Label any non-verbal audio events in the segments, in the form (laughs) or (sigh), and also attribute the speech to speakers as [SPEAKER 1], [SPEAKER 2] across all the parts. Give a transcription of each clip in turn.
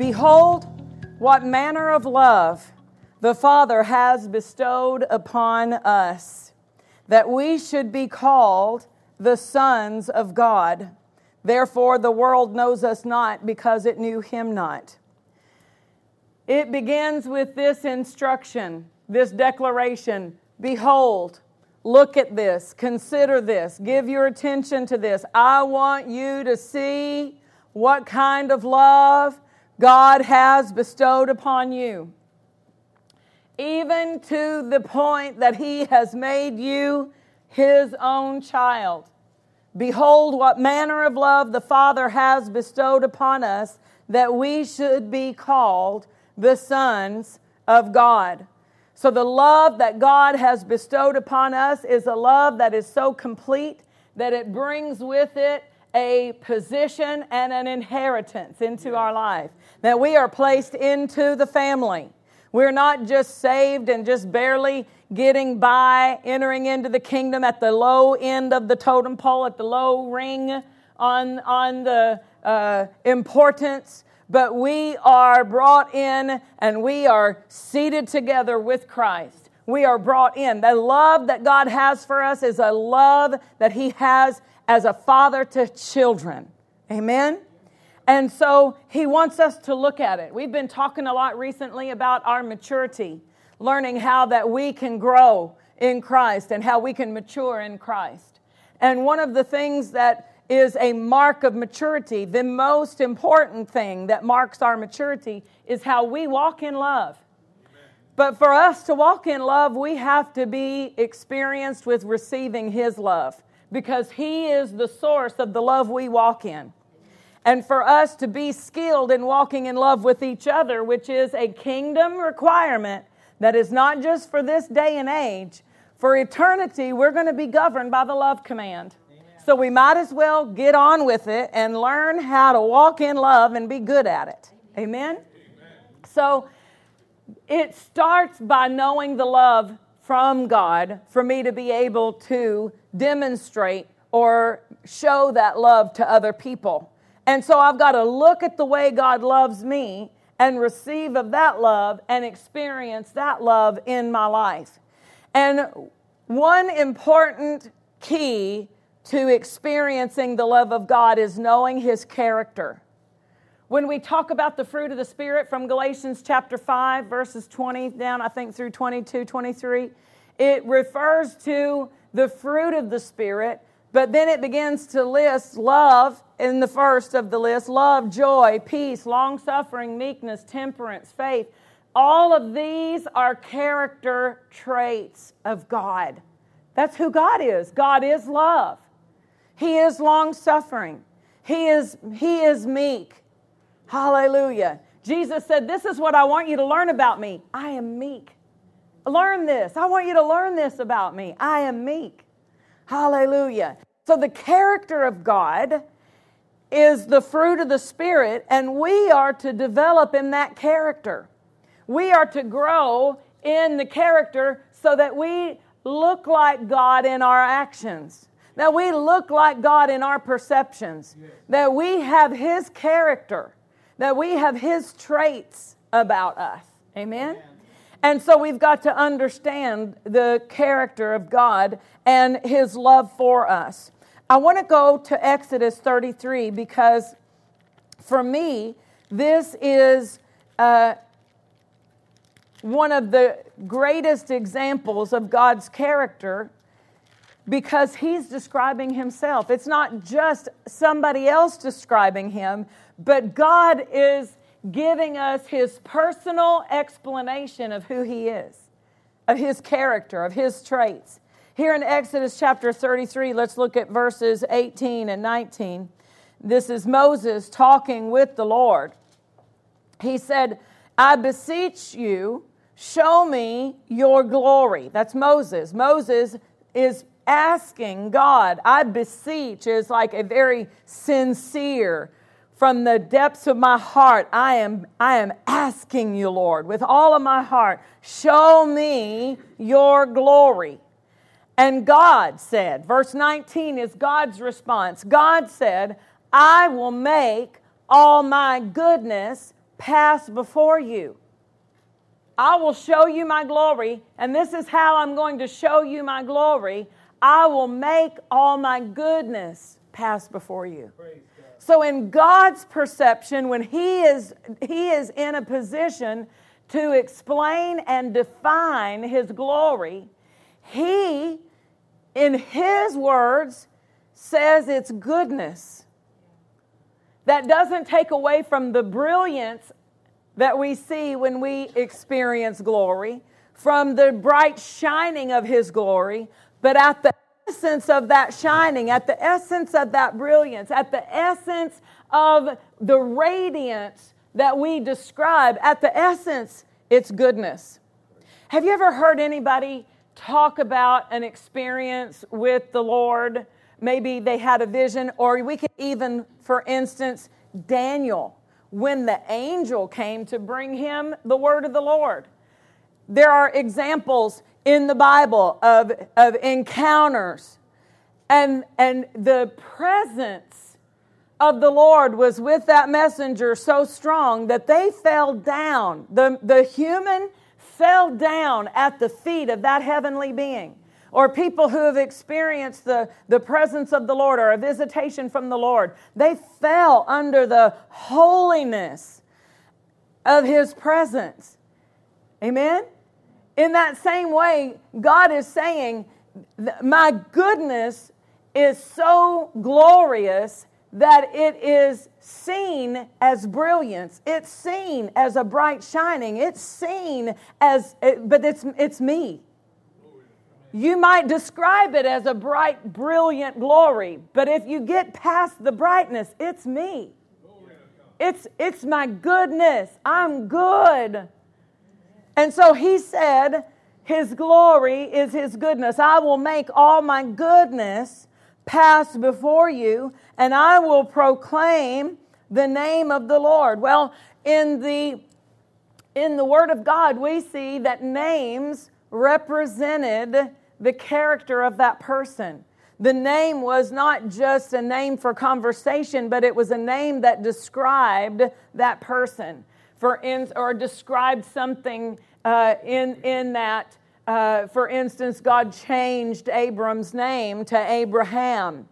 [SPEAKER 1] Behold, what manner of love the Father has bestowed upon us, that we should be called the sons of God. Therefore, the world knows us not because it knew him not. It begins with this instruction, this declaration Behold, look at this, consider this, give your attention to this. I want you to see what kind of love God has bestowed upon you, even to the point that He has made you His own child. Behold, what manner of love the Father has bestowed upon us that we should be called the sons of God. So, the love that God has bestowed upon us is a love that is so complete that it brings with it a position and an inheritance into our life, that we are placed into the family. We're not just saved and just barely getting by, entering into the kingdom at the low end of the totem pole, at the low ring on, on the uh, importance. But we are brought in and we are seated together with Christ. We are brought in. The love that God has for us is a love that He has as a father to children. Amen? And so he wants us to look at it. We've been talking a lot recently about our maturity, learning how that we can grow in Christ and how we can mature in Christ. And one of the things that is a mark of maturity, the most important thing that marks our maturity is how we walk in love. But for us to walk in love, we have to be experienced with receiving His love because He is the source of the love we walk in. And for us to be skilled in walking in love with each other, which is a kingdom requirement that is not just for this day and age, for eternity, we're going to be governed by the love command. Amen. So we might as well get on with it and learn how to walk in love and be good at it. Amen? Amen. So it starts by knowing the love from God for me to be able to demonstrate or show that love to other people. And so I've got to look at the way God loves me and receive of that love and experience that love in my life. And one important key to experiencing the love of God is knowing His character. When we talk about the fruit of the Spirit from Galatians chapter 5, verses 20 down, I think through 22, 23, it refers to the fruit of the Spirit, but then it begins to list love in the first of the list love, joy, peace, long suffering, meekness, temperance, faith. All of these are character traits of God. That's who God is. God is love. He is long suffering. He is, he is meek. Hallelujah. Jesus said, This is what I want you to learn about me. I am meek. Learn this. I want you to learn this about me. I am meek. Hallelujah. So, the character of God is the fruit of the Spirit, and we are to develop in that character. We are to grow in the character so that we look like God in our actions, that we look like God in our perceptions, that we have His character that we have His traits about us. Amen? Amen. And so we've got to understand the character of God and His love for us. I want to go to Exodus 33 because for me, this is uh, one of the greatest examples of God's character because He's describing Himself. It's not just somebody else describing Him, but God is giving us his personal explanation of who he is, of his character, of his traits. Here in Exodus chapter 33, let's look at verses 18 and 19. This is Moses talking with the Lord. He said, I beseech you, show me your glory. That's Moses. Moses is asking God, I beseech, is like a very sincere, from the depths of my heart, I am, I am asking you, Lord, with all of my heart, show me your glory. And God said, verse 19 is God's response. God said, I will make all my goodness pass before you. I will show you my glory, and this is how I'm going to show you my glory. I will make all my goodness pass before you. Praise. So in God's perception, when he is, he is in a position to explain and define his glory, he, in his words, says it's goodness. That doesn't take away from the brilliance that we see when we experience glory, from the bright shining of his glory, but at the essence of that shining, at the essence of that brilliance, at the essence of the radiance that we describe, at the essence, it's goodness. Have you ever heard anybody talk about an experience with the Lord? Maybe they had a vision, or we could even, for instance, Daniel, when the angel came to bring him the word of the Lord. There are examples in the Bible of, of encounters. And, and the presence of the Lord was with that messenger so strong that they fell down. The, the human fell down at the feet of that heavenly being. Or people who have experienced the, the presence of the Lord or a visitation from the Lord, they fell under the holiness of His presence. Amen? In that same way, God is saying, My goodness is so glorious that it is seen as brilliance it's seen as a bright shining it's seen as but it's it's me you might describe it as a bright, brilliant glory, but if you get past the brightness, it's me. It's, it's my goodness. I'm good. And so he said, His glory is His goodness. I will make all my goodness pass before you, and I will proclaim the name of the Lord. Well, in the in the Word of God, we see that names represented the character of that person. The name was not just a name for conversation, but it was a name that described that person for in, or described something uh, in, in that. Uh, for instance, God changed Abram's name to Abraham.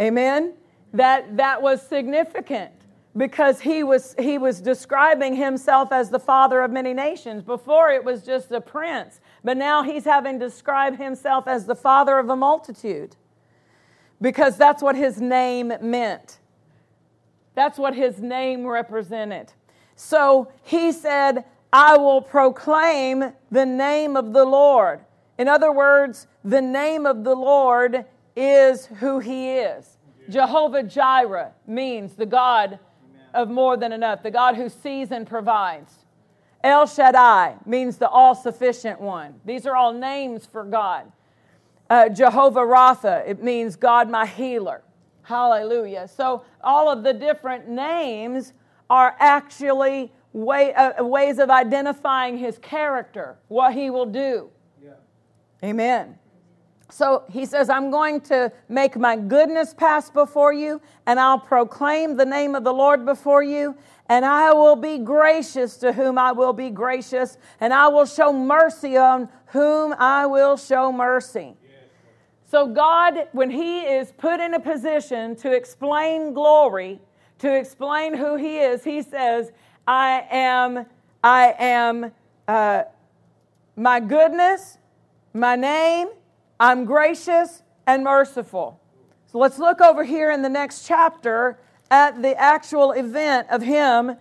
[SPEAKER 1] Amen? That, that was significant because he was, he was describing himself as the father of many nations. Before it was just a prince, but now he's having to describe himself as the father of a multitude because that's what his name meant. That's what his name represented. So he said, I will proclaim the name of the Lord. In other words, the name of the Lord is who he is. Jehovah Jireh means the God of more than enough, the God who sees and provides. El Shaddai means the all sufficient one. These are all names for God. Uh, Jehovah Rapha, it means God my healer. Hallelujah. So all of the different names are actually way, uh, ways of identifying his character, what he will do. Yeah. Amen. So he says, I'm going to make my goodness pass before you, and I'll proclaim the name of the Lord before you, and I will be gracious to whom I will be gracious, and I will show mercy on whom I will show mercy. So, God, when He is put in a position to explain glory, to explain who he is, he says, I am, I am uh, my goodness, my name, I'm gracious and merciful. So let's look over here in the next chapter at the actual event of him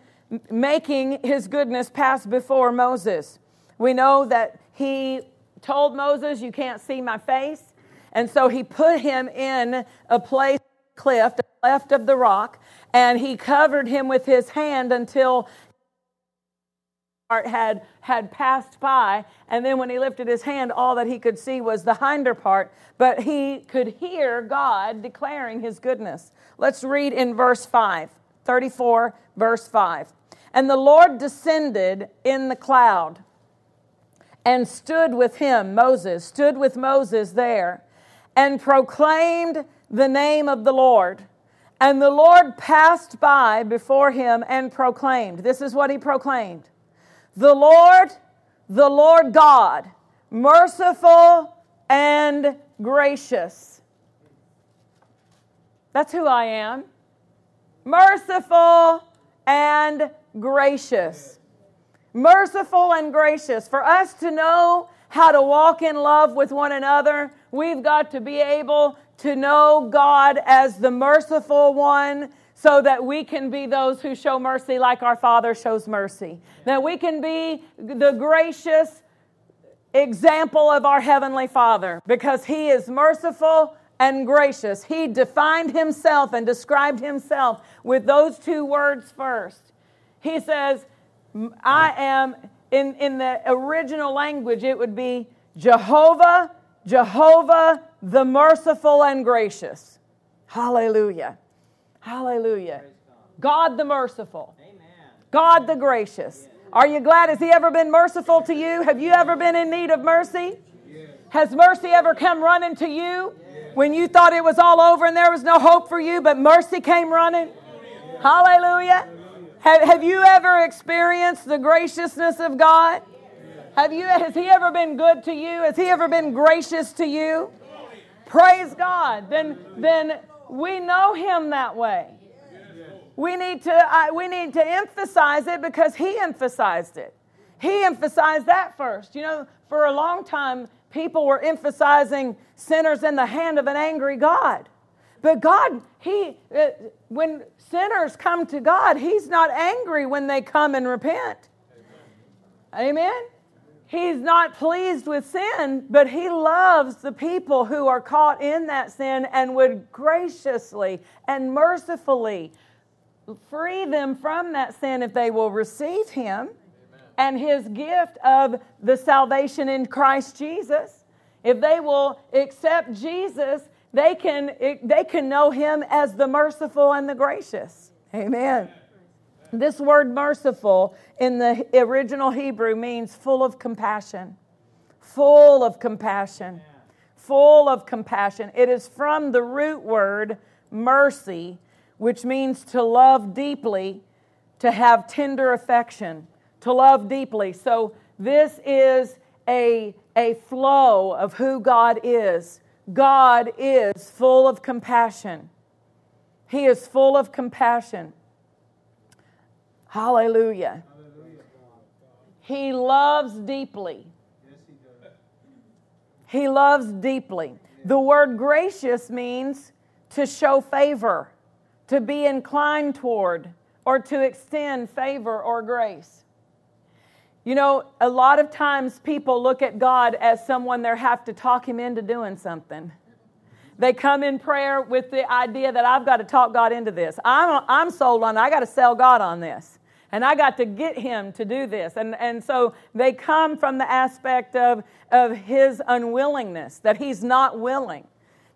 [SPEAKER 1] making his goodness pass before Moses. We know that he told Moses, You can't see my face. And so he put him in a place cliff left of the rock, and he covered him with his hand until part had had passed by and then when he lifted his hand all that he could see was the hinder part but he could hear god declaring his goodness let's read in verse 5 34 verse 5 and the lord descended in the cloud and stood with him moses stood with moses there and proclaimed the name of the lord and the Lord passed by before him and proclaimed. This is what he proclaimed The Lord, the Lord God, merciful and gracious. That's who I am. Merciful and gracious. Merciful and gracious. For us to know how to walk in love with one another, we've got to be able to know God as the merciful one so that we can be those who show mercy like our Father shows mercy. That we can be the gracious example of our Heavenly Father because He is merciful and gracious. He defined Himself and described Himself with those two words first. He says, I am, in, in the original language, it would be Jehovah, Jehovah, the merciful and gracious. Hallelujah. Hallelujah. God the merciful. God the gracious. Are you glad? Has He ever been merciful to you? Have you ever been in need of mercy? Has mercy ever come running to you when you thought it was all over and there was no hope for you, but mercy came running? Hallelujah. Have, have you ever experienced the graciousness of God? Have you, has He ever been good to you? Has He ever been gracious to you? Praise God. Then, then we know him that way. We need, to, I, we need to emphasize it because he emphasized it. He emphasized that first. You know, for a long time, people were emphasizing sinners in the hand of an angry God. But God, He, uh, when sinners come to God, He's not angry when they come and repent. Amen. Amen? He's not pleased with sin, but he loves the people who are caught in that sin and would graciously and mercifully free them from that sin if they will receive him Amen. and his gift of the salvation in Christ Jesus. If they will accept Jesus, they can, they can know him as the merciful and the gracious. Amen. Amen. This word merciful in the original Hebrew means full of compassion. Full of compassion. Full of compassion. It is from the root word mercy, which means to love deeply, to have tender affection, to love deeply. So this is a, a flow of who God is. God is full of compassion. He is full of compassion. Hallelujah. He loves deeply. He loves deeply. The word gracious means to show favor, to be inclined toward, or to extend favor or grace. You know, a lot of times people look at God as someone they have to talk him into doing something. They come in prayer with the idea that I've got to talk God into this. I'm, I'm sold on it. I got to sell God on this and I got to get him to do this. And, and so they come from the aspect of, of his unwillingness, that he's not willing,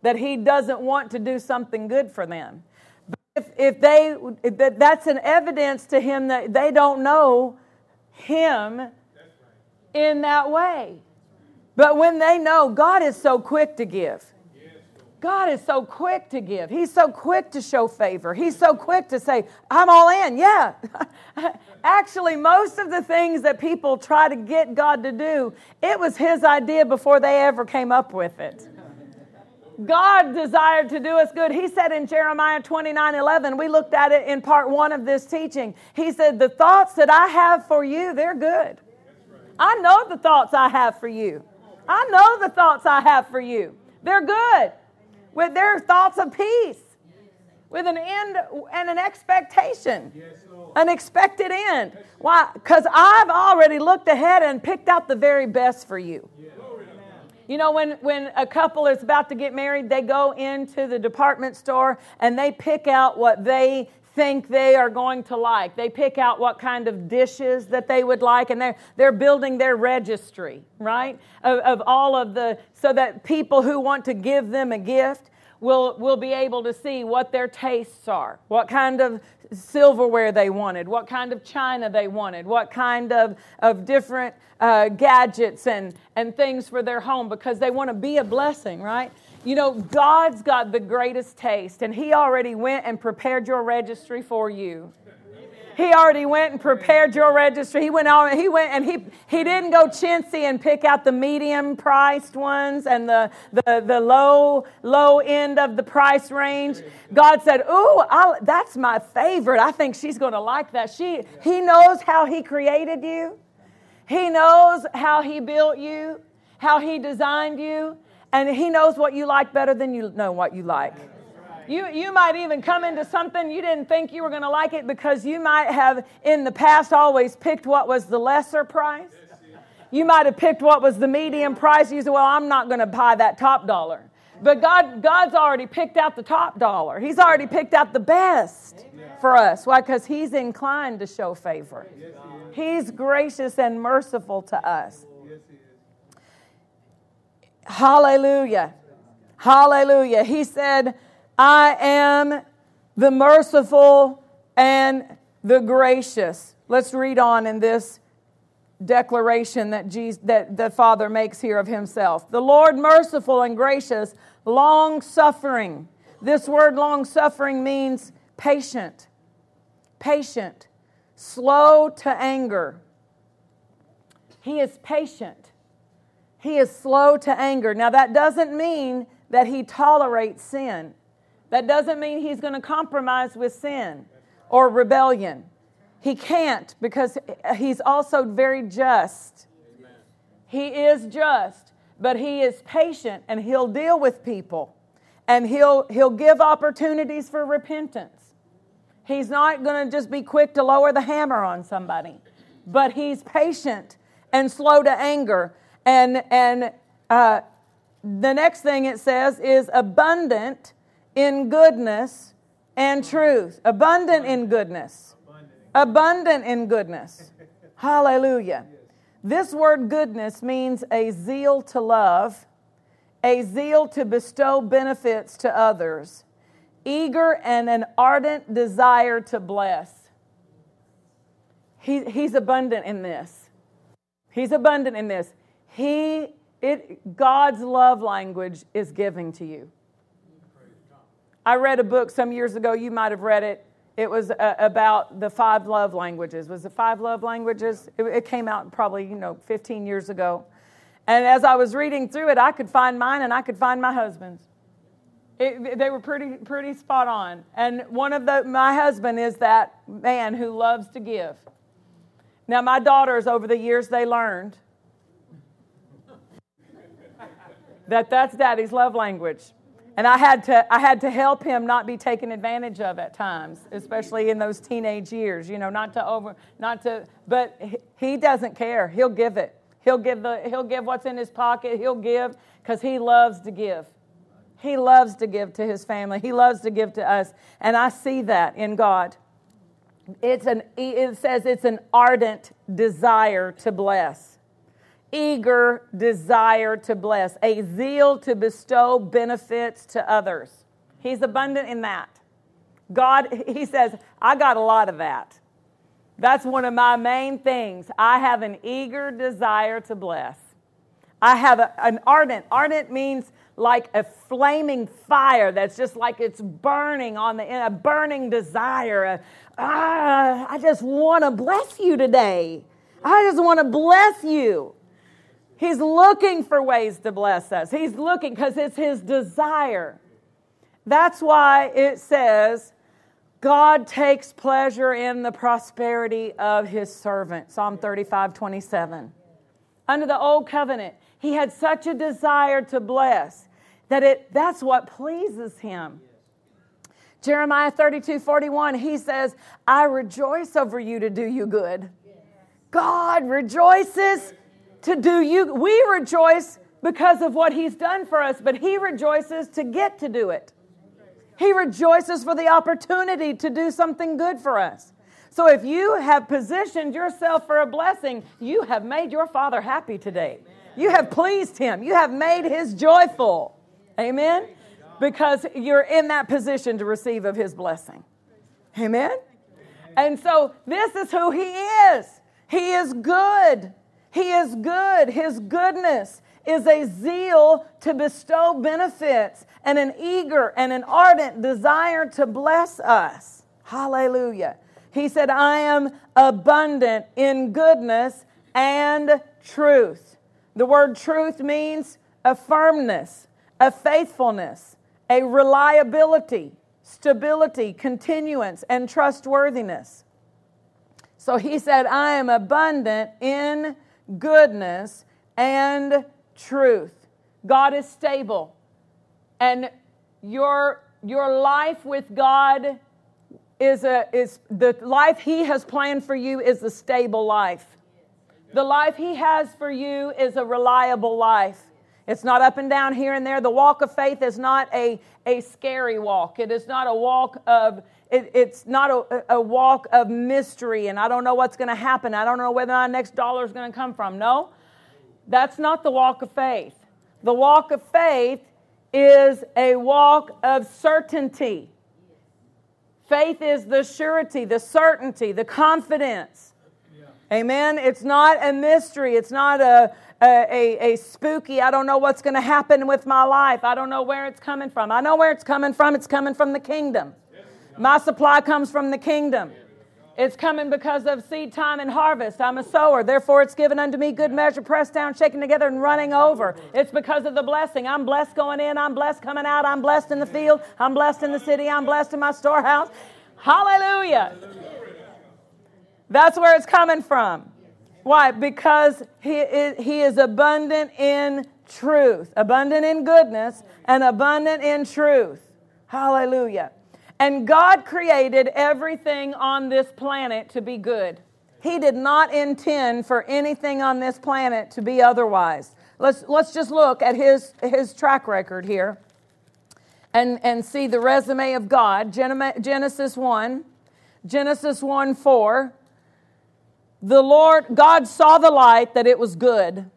[SPEAKER 1] that he doesn't want to do something good for them. But if, if they, if that's an evidence to him that they don't know him in that way. But when they know, God is so quick to give. God is so quick to give. He's so quick to show favor. He's so quick to say, I'm all in. Yeah. (laughs) Actually, most of the things that people try to get God to do, it was His idea before they ever came up with it. God desired to do us good. He said in Jeremiah 29 11, we looked at it in part one of this teaching. He said, The thoughts that I have for you, they're good. I know the thoughts I have for you. I know the thoughts I have for you. They're good with their thoughts of peace, with an end and an expectation, an expected end. Why? Because I've already looked ahead and picked out the very best for you. You know, when, when a couple is about to get married, they go into the department store and they pick out what they think they are going to like. They pick out what kind of dishes that they would like, and they're, they're building their registry, right? Of, of all of the, so that people who want to give them a gift will, will be able to see what their tastes are, what kind of silverware they wanted, what kind of china they wanted, what kind of, of different uh, gadgets and, and things for their home, because they want to be a blessing, right? You know, God's got the greatest taste, and He already went and prepared your registry for you. He already went and prepared your registry. He went on, he went and he he didn't go chintzy and pick out the medium priced ones and the the, the low low end of the price range. God said, "Ooh, I'll, that's my favorite. I think she's going to like that." She he knows how he created you. He knows how he built you, how he designed you. And He knows what you like better than you know what you like. You, you might even come into something you didn't think you were going to like it because you might have in the past always picked what was the lesser price. You might have picked what was the medium price. You said, Well, I'm not going to buy that top dollar. But God, God's already picked out the top dollar, He's already picked out the best for us. Why? Because He's inclined to show favor, He's gracious and merciful to us. Hallelujah. Hallelujah. He said, I am the merciful and the gracious. Let's read on in this declaration that, Jesus, that the Father makes here of Himself. The Lord, merciful and gracious, long suffering. This word long suffering means patient, patient, slow to anger. He is patient. He is slow to anger. Now, that doesn't mean that he tolerates sin. That doesn't mean he's going to compromise with sin or rebellion. He can't because he's also very just. Amen. He is just, but he is patient and he'll deal with people and he'll, he'll give opportunities for repentance. He's not going to just be quick to lower the hammer on somebody, but he's patient and slow to anger and, and uh, the next thing it says is abundant in goodness and truth. Abundant in goodness. Abundant in goodness. Hallelujah. This word goodness means a zeal to love, a zeal to bestow benefits to others, eager and an ardent desire to bless. He, he's abundant in this. He's abundant in this. He, it, God's love language is giving to you. I read a book some years ago. You might have read it. It was uh, about the five love languages. Was it five love languages? It, it came out probably you know 15 years ago. And as I was reading through it, I could find mine and I could find my husband's. It, they were pretty pretty spot on. And one of the my husband is that man who loves to give. Now my daughters over the years they learned that that's daddy's love language. And I had, to, I had to help him not be taken advantage of at times, especially in those teenage years, you know, not to over, not to, but he doesn't care. He'll give it. He'll give, the, he'll give what's in his pocket. He'll give because he loves to give. He loves to give to his family. He loves to give to us. And I see that in God. It's an, it says it's an ardent desire to bless eager desire to bless, a zeal to bestow benefits to others. He's abundant in that. God, (laughs) He says, I got a lot of that. That's one of my main things. I have an eager desire to bless. I have a, an ardent. Ardent means like a flaming fire that's just like it's burning on the end, a burning desire. A, uh, ah, I just want to bless you today. I just want to bless you. He's looking for ways to bless us. He's looking because it's his desire. That's why it says, God takes pleasure in the prosperity of his servant. Psalm 35, 27. Under the old covenant, he had such a desire to bless that it that's what pleases him. Jeremiah 32, 41, he says, I rejoice over you to do you good. God rejoices to do you. We rejoice because of what He's done for us, but He rejoices to get to do it. He rejoices for the opportunity to do something good for us. So if you have positioned yourself for a blessing, you have made your Father happy today. You have pleased Him, you have made His joyful. Amen? Because you're in that position to receive of His blessing. Amen? And so this is who He is. He is good. He is good. His goodness is a zeal to bestow benefits and an eager and an ardent desire to bless us. Hallelujah. He said, I am abundant in goodness and truth. The word truth means a firmness, a faithfulness, a reliability, stability, continuance, and trustworthiness. So he said, I am abundant in goodness, and truth. God is stable. And your, your life with God is, a, is the life He has planned for you is a stable life. The life He has for you is a reliable life. It's not up and down here and there. The walk of faith is not a, a scary walk. It is not a walk of it, it's not a, a walk of mystery and I don't know what's going to happen. I don't know whether my next dollar is going to come from. No, that's not the walk of faith. The walk of faith is a walk of certainty. Faith is the surety, the certainty, the confidence. Amen. It's not a mystery. It's not a, a, a, a spooky, I don't know what's going to happen with my life. I don't know where it's coming from. I know where it's coming from. It's coming from the kingdom. My supply comes from the kingdom. It's coming because of seed time and harvest. I'm a sower, therefore it's given unto me good measure, pressed down, shaken together, and running over. It's because of the blessing. I'm blessed going in, I'm blessed coming out, I'm blessed in the field, I'm blessed in the city, I'm blessed in my storehouse. Hallelujah. That's where it's coming from. Why? Because he is, abundant in truth, abundant in goodness, and abundant in truth. Hallelujah. And God created everything on this planet to be good. He did not intend for anything on this planet to be otherwise. Let's, let's just look at his, his track record here and, and see the resume of God. Genesis 1, Genesis 1 4. The Lord, God saw the light that it was good.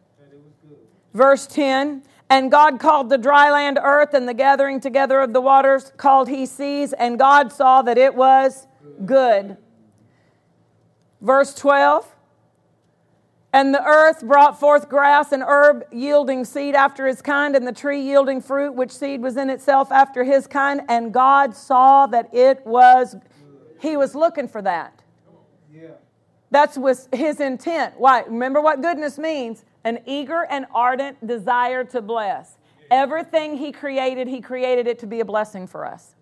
[SPEAKER 1] Verse 10 and God called the dry land earth, and the gathering together of the waters called he seas, and God saw that it was good. Verse 12 And the earth brought forth grass and herb yielding seed after his kind, and the tree yielding fruit, which seed was in itself after his kind, and God saw that it was, he was looking for that. Yeah. That's was his intent. Why? Remember what goodness means an eager and ardent desire to bless. Everything He created, He created it to be a blessing for us.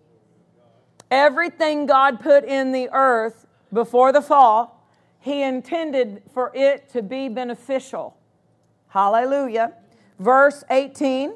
[SPEAKER 1] Everything God put in the earth before the fall, He intended for it to be beneficial. Hallelujah. Verse 18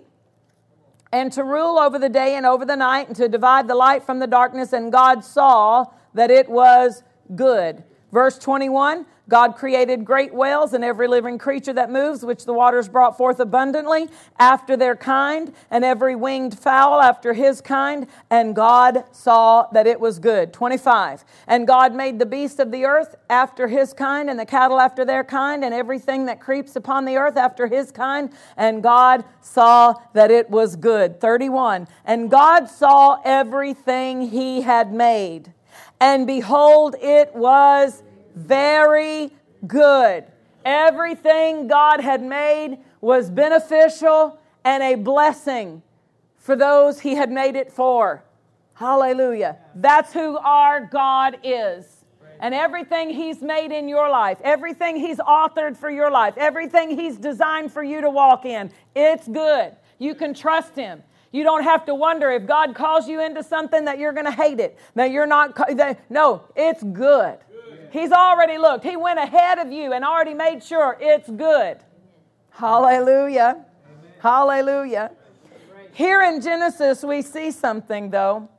[SPEAKER 1] and to rule over the day and over the night, and to divide the light from the darkness. And God saw that it was good. Verse 21 God created great whales and every living creature that moves, which the waters brought forth abundantly after their kind, and every winged fowl after his kind. And God saw that it was good. 25. And God made the beasts of the earth after his kind, and the cattle after their kind, and everything that creeps upon the earth after his kind. And God saw that it was good. 31. And God saw everything he had made. And behold, it was very good. Everything God had made was beneficial and a blessing for those He had made it for. Hallelujah. That's who our God is. And everything He's made in your life, everything He's authored for your life, everything He's designed for you to walk in, it's good. You can trust Him. You don't have to wonder if God calls you into something that you're going to hate it. That you're not. That, no, it's good. He's already looked. He went ahead of you and already made sure it's good. Hallelujah. Amen. Hallelujah. Here in Genesis, we see something though.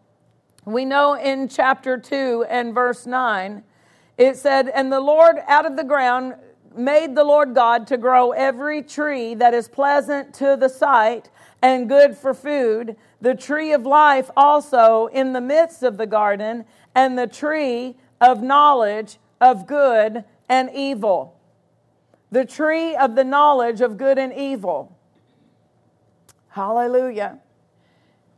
[SPEAKER 1] We know in chapter 2 and verse 9, it said, And the Lord out of the ground made the Lord God to grow every tree that is pleasant to the sight and good for food, the tree of life also in the midst of the garden, and the tree of knowledge of good and evil, the tree of the knowledge of good and evil. Hallelujah.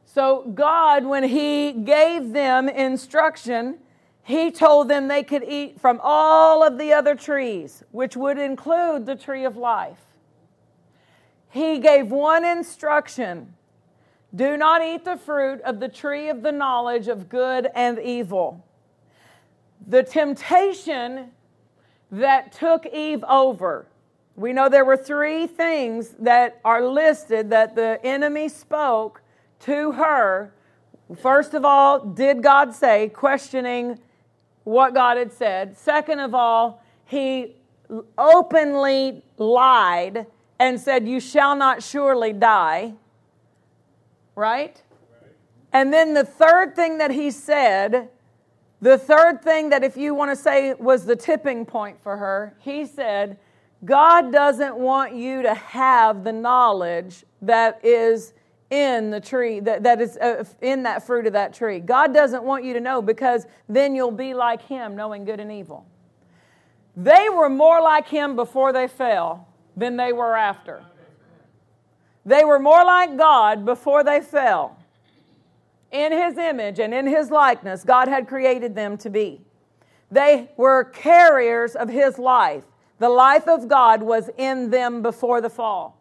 [SPEAKER 1] So, God, when He gave them instruction, He told them they could eat from all of the other trees, which would include the tree of life. He gave one instruction do not eat the fruit of the tree of the knowledge of good and evil. The temptation that took Eve over. We know there were three things that are listed that the enemy spoke to her. First of all, did God say, questioning what God had said? Second of all, he openly lied and said, You shall not surely die. Right? And then the third thing that he said the third thing that, if you want to say, was the tipping point for her, he said, God doesn't want you to have the knowledge that is in the tree, that, that is uh, in that fruit of that tree. God doesn't want you to know because then you'll be like Him, knowing good and evil. They were more like Him before they fell than they were after. They were more like God before they fell in his image and in his likeness, God had created them to be. They were carriers of his life. The life of God was in them before the fall.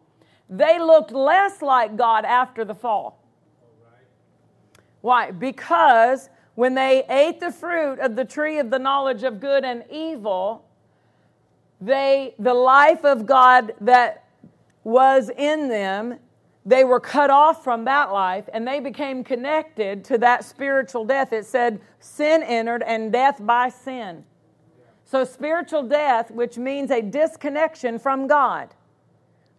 [SPEAKER 1] They looked less like God after the fall. Why? Because when they ate the fruit of the tree of the knowledge of good and evil, they the life of God that was in them they were cut off from that life and they became connected to that spiritual death. It said, Sin entered and death by sin. So, spiritual death, which means a disconnection from God.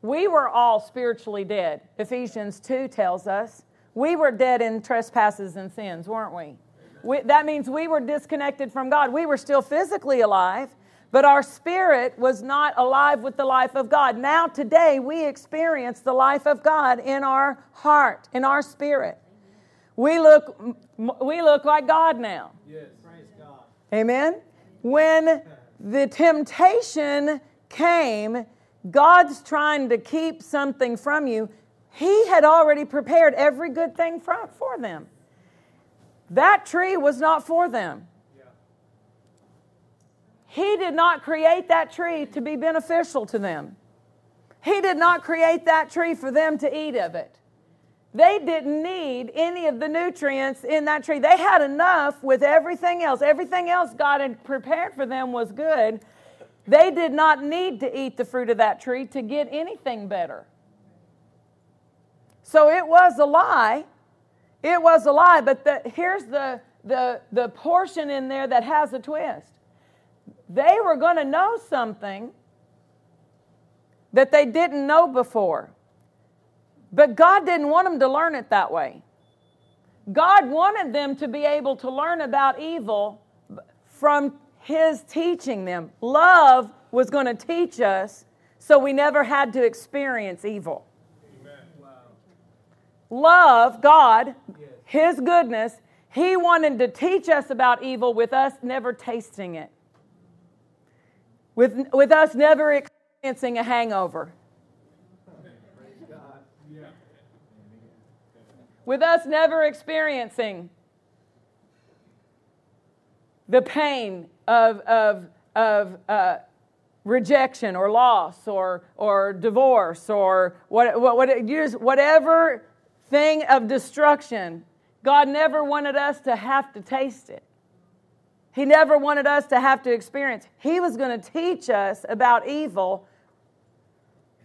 [SPEAKER 1] We were all spiritually dead, Ephesians 2 tells us. We were dead in trespasses and sins, weren't we? we that means we were disconnected from God. We were still physically alive, but our spirit was not alive with the life of God. Now, today, we experience the life of God in our heart, in our spirit. We look, we look like God now. Yes, praise God. Amen? When the temptation came, God's trying to keep something from you. He had already prepared every good thing for, for them. That tree was not for them. He did not create that tree to be beneficial to them. He did not create that tree for them to eat of it. They didn't need any of the nutrients in that tree. They had enough with everything else. Everything else God had prepared for them was good. They did not need to eat the fruit of that tree to get anything better. So it was a lie. It was a lie, but the, here's the, the, the portion in there that has a twist they were going to know something that they didn't know before. But God didn't want them to learn it that way. God wanted them to be able to learn about evil from His teaching them. Love was going to teach us so we never had to experience evil. Love, God, His goodness, He wanted to teach us about evil with us never tasting it with, with us never experiencing a hangover. With us never experiencing the pain of, of, of uh, rejection or loss or, or divorce or what, what, what, whatever thing of destruction, God never wanted us to have to taste it. He never wanted us to have to experience. He was going to teach us about evil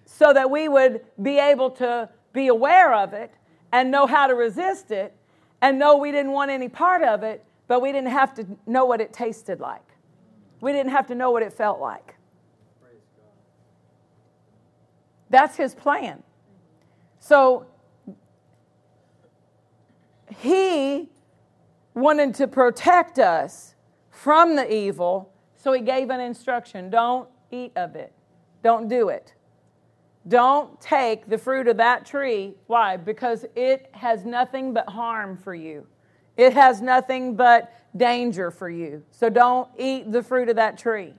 [SPEAKER 1] so that we would be able to be aware of it and know how to resist it and know we didn't want any part of it, but we didn't have to know what it tasted like. We didn't have to know what it felt like. That's his plan. So he wanted to protect us from the evil. So he gave an instruction don't eat of it, don't do it. Don't take the fruit of that tree. Why? Because it has nothing but harm for you. It has nothing but danger for you. So don't eat the fruit of that tree.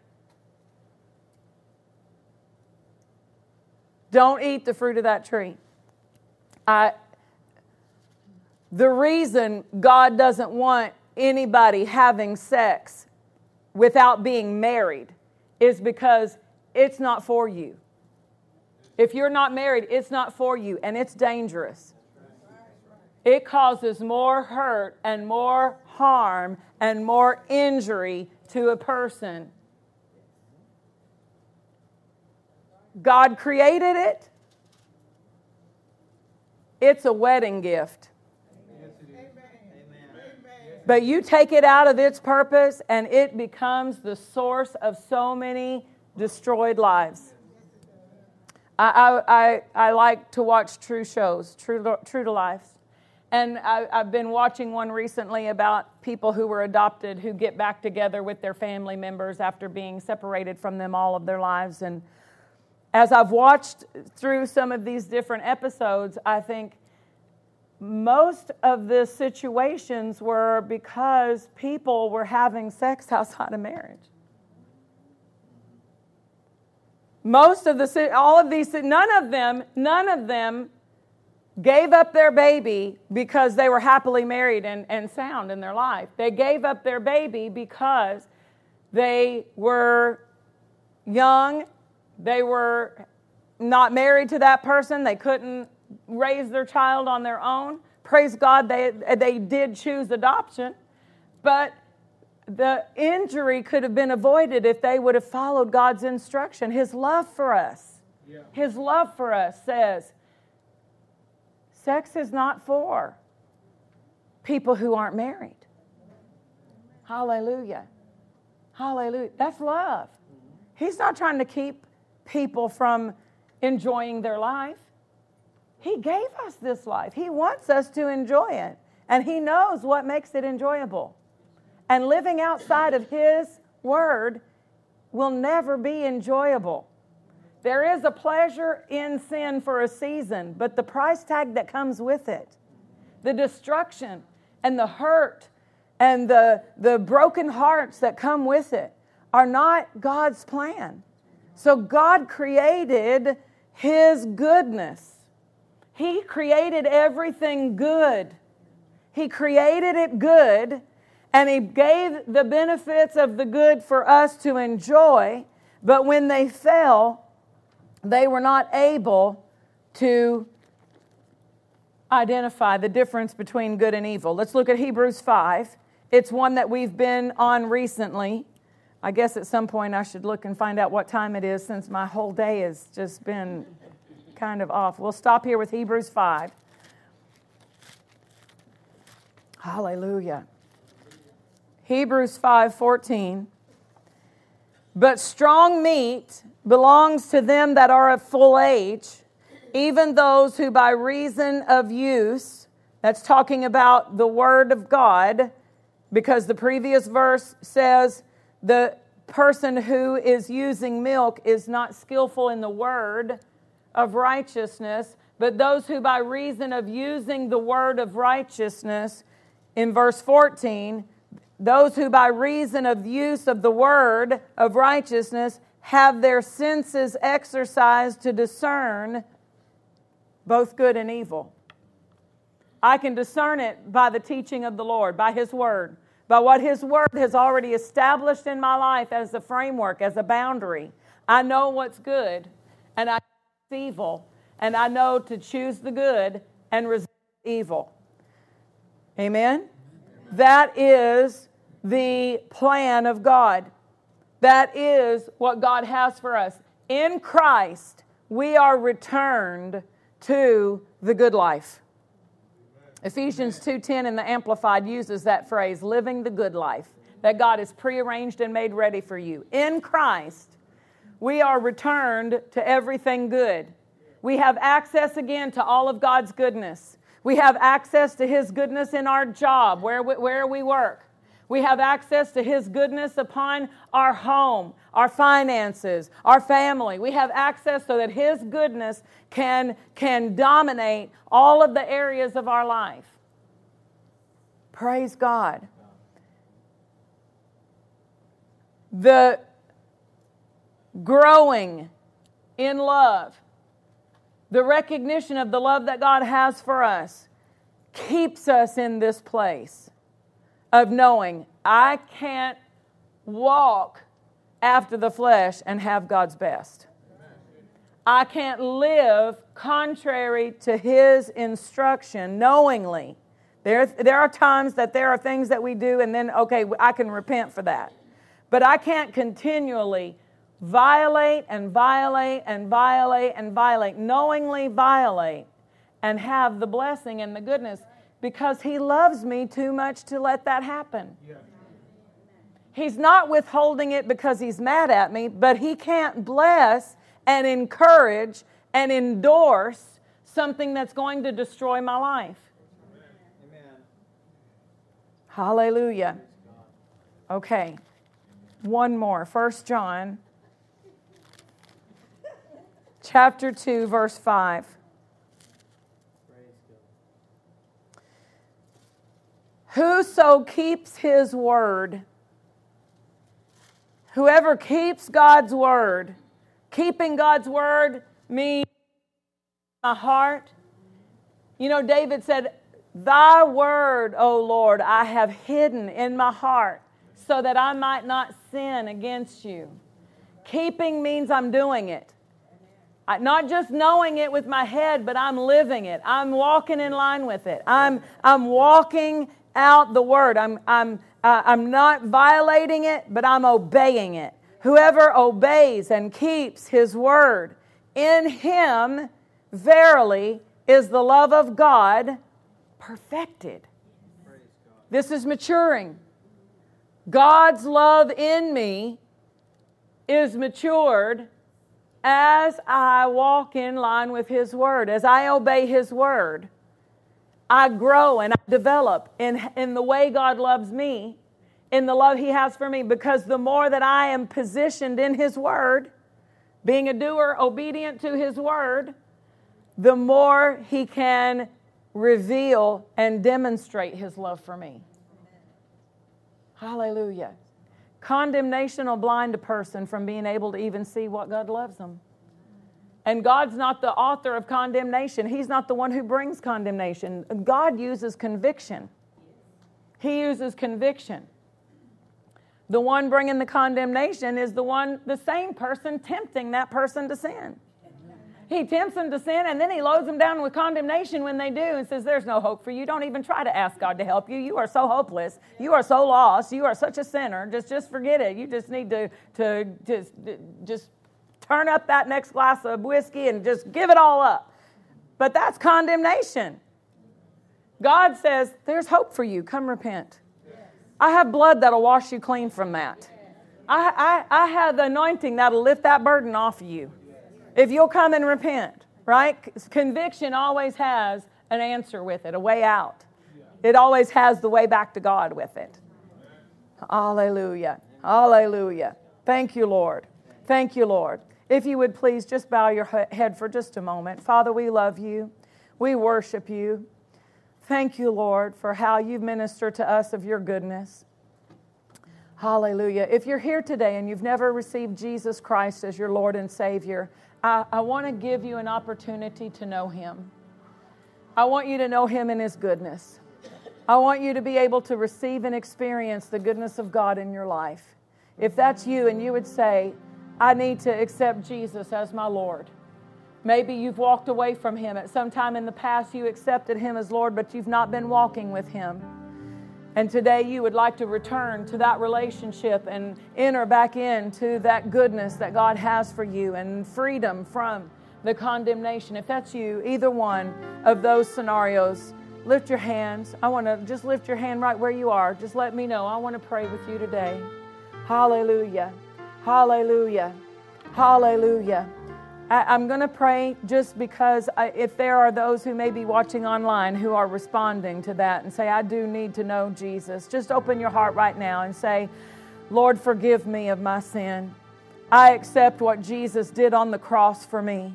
[SPEAKER 1] Don't eat the fruit of that tree. I, the reason God doesn't want anybody having sex without being married is because it's not for you. If you're not married, it's not for you and it's dangerous. It causes more hurt and more harm and more injury to a person. God created it. It's a wedding gift. But you take it out of its purpose, and it becomes the source of so many destroyed lives. I, I, I, like to watch true shows, true, to, true to life. And I, I've been watching one recently about people who were adopted who get back together with their family members after being separated from them all of their lives. And as I've watched through some of these different episodes, I think most of the situations were because people were having sex outside of marriage. Most of the, all of these, none of them, none of them gave up their baby because they were happily married and, and sound in their life. They gave up their baby because they were young, they were not married to that person, they couldn't raise their child on their own. Praise God, they, they did choose adoption. But the injury could have been avoided if they would have followed God's instruction. His love for us, yeah. His love for us says, sex is not for people who aren't married. Hallelujah. Hallelujah. That's love. He's not trying to keep people from enjoying their life. He gave us this life. He wants us to enjoy it. And He knows what makes it enjoyable. And living outside of His word will never be enjoyable. There is a pleasure in sin for a season, but the price tag that comes with it, the destruction and the hurt and the, the broken hearts that come with it, are not God's plan. So God created His goodness he created everything good. He created it good, and He gave the benefits of the good for us to enjoy. But when they fell, they were not able to identify the difference between good and evil. Let's look at Hebrews 5. It's one that we've been on recently. I guess at some point I should look and find out what time it is since my whole day has just been kind of off. We'll stop here with Hebrews 5. Hallelujah. Hebrews 5:14 But strong meat belongs to them that are of full age, even those who by reason of use, that's talking about the word of God, because the previous verse says the person who is using milk is not skillful in the word of righteousness, but those who by reason of using the word of righteousness, in verse 14, those who by reason of use of the word of righteousness have their senses exercised to discern both good and evil. I can discern it by the teaching of the Lord, by His word, by what His word has already established in my life as a framework, as a boundary. I know what's good, and I evil, and I know to choose the good and resist evil. Amen? That is the plan of God. That is what God has for us. In Christ, we are returned to the good life. Ephesians 2:10 in the amplified uses that phrase living the good life that God has prearranged and made ready for you. In Christ, we are returned to everything good. We have access again to all of God's goodness. We have access to His goodness in our job, where we, where we work. We have access to His goodness upon our home, our finances, our family. We have access so that His goodness can, can dominate all of the areas of our life. Praise God. The growing in love, the recognition of the love that God has for us, keeps us in this place of knowing I can't walk after the flesh and have God's best. I can't live contrary to His instruction knowingly. There, there are times that there are things that we do, and then, okay, I can repent for that. But I can't continually violate and violate and violate and violate, knowingly violate, and have the blessing and the goodness because He loves me too much to let that happen. He's not withholding it because He's mad at me, but He can't bless and encourage and endorse something that's going to destroy my life. Hallelujah. Okay. One more. First John chapter 2, verse 5. Whoso keeps his word, whoever keeps God's word, keeping God's word means my heart. You know, David said, Thy word, O Lord, I have hidden in my heart so that I might not sin against you. Keeping means I'm doing it. I, not just knowing it with my head, but I'm living it. I'm walking in line with it. I'm, I'm walking out the word. I'm, I'm, uh, I'm not violating it, but I'm obeying it. Whoever obeys and keeps his word, in him verily is the love of God perfected. This is maturing. God's love in me is matured as I walk in line with His Word, as I obey His Word, I grow and I develop in, in the way God loves me, in the love He has for me, because the more that I am positioned in His Word, being a doer, obedient to His Word, the more He can reveal and demonstrate His love for me. Hallelujah. Condemnation will blind a person from being able to even see what God loves them. And God's not the author of condemnation. He's not the one who brings condemnation. God uses conviction. He uses conviction. The one bringing the condemnation is the one, the same person tempting that person to sin. He tempts them to sin and then he loads them down with condemnation when they do and says, There's no hope for you. Don't even try to ask God to help you. You are so hopeless. You are so lost. You are such a sinner. Just, just forget it. You just need to, to just, just turn up that next glass of whiskey and just give it all up. But that's condemnation. God says, There's hope for you. Come repent. I have blood that'll wash you clean from that. I, I, I have the anointing that'll lift that burden off of you. If you'll come and repent, right? Conviction always has an answer with it, a way out. It always has the way back to God with it. Hallelujah. Hallelujah. Thank you, Lord. Thank you, Lord. If you would please just bow your head for just a moment. Father, we love you. We worship you. Thank you, Lord, for how you minister to us of your goodness. Hallelujah. If you're here today and you've never received Jesus Christ as your Lord and Savior, I, I want to give you an opportunity to know Him. I want you to know Him in His goodness. I want you to be able to receive and experience the goodness of God in your life. If that's you and you would say, I need to accept Jesus as my Lord. Maybe you've walked away from him. At some time in the past, you accepted him as Lord, but you've not been walking with him and today you would like to return to that relationship and enter back into that goodness that God has for you and freedom from the condemnation. If that's you, either one of those scenarios, lift your hands. I want to just lift your hand right where you are. Just let me know. I want to pray with you today. Hallelujah. Hallelujah. Hallelujah. I, am going to pray just because I, if there are those who may be watching online who are responding to that and say, I do need to know Jesus, just open your heart right now and say, Lord, forgive me of my sin. I accept what Jesus did on the cross for me.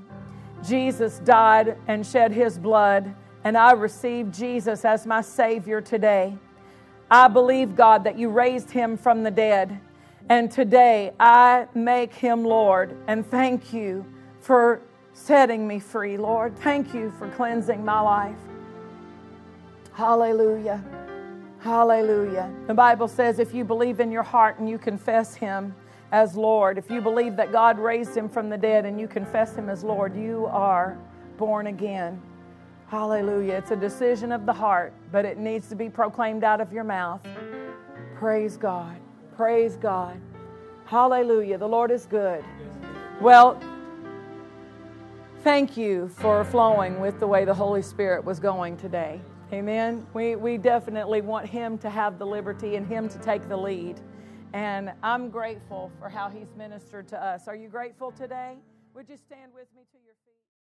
[SPEAKER 1] Jesus died and shed his blood, and I receive Jesus as my Savior today. I believe, God, that you raised him from the dead, and today I make him Lord, and thank you for setting me free, Lord. Thank you for cleansing my life. Hallelujah. Hallelujah. The Bible says if you believe in your heart and you confess Him as Lord, if you believe that God raised Him from the dead and you confess Him as Lord, you are born again. Hallelujah. It's a decision of the heart, but it needs to be proclaimed out of your mouth. Praise God. Praise God. Hallelujah. The Lord is good. Well, Thank you for flowing with the way the Holy Spirit was going today. Amen. We, we definitely want Him to have the liberty and Him to take the lead. And I'm grateful for how He's ministered to us. Are you grateful today? Would you stand with me to your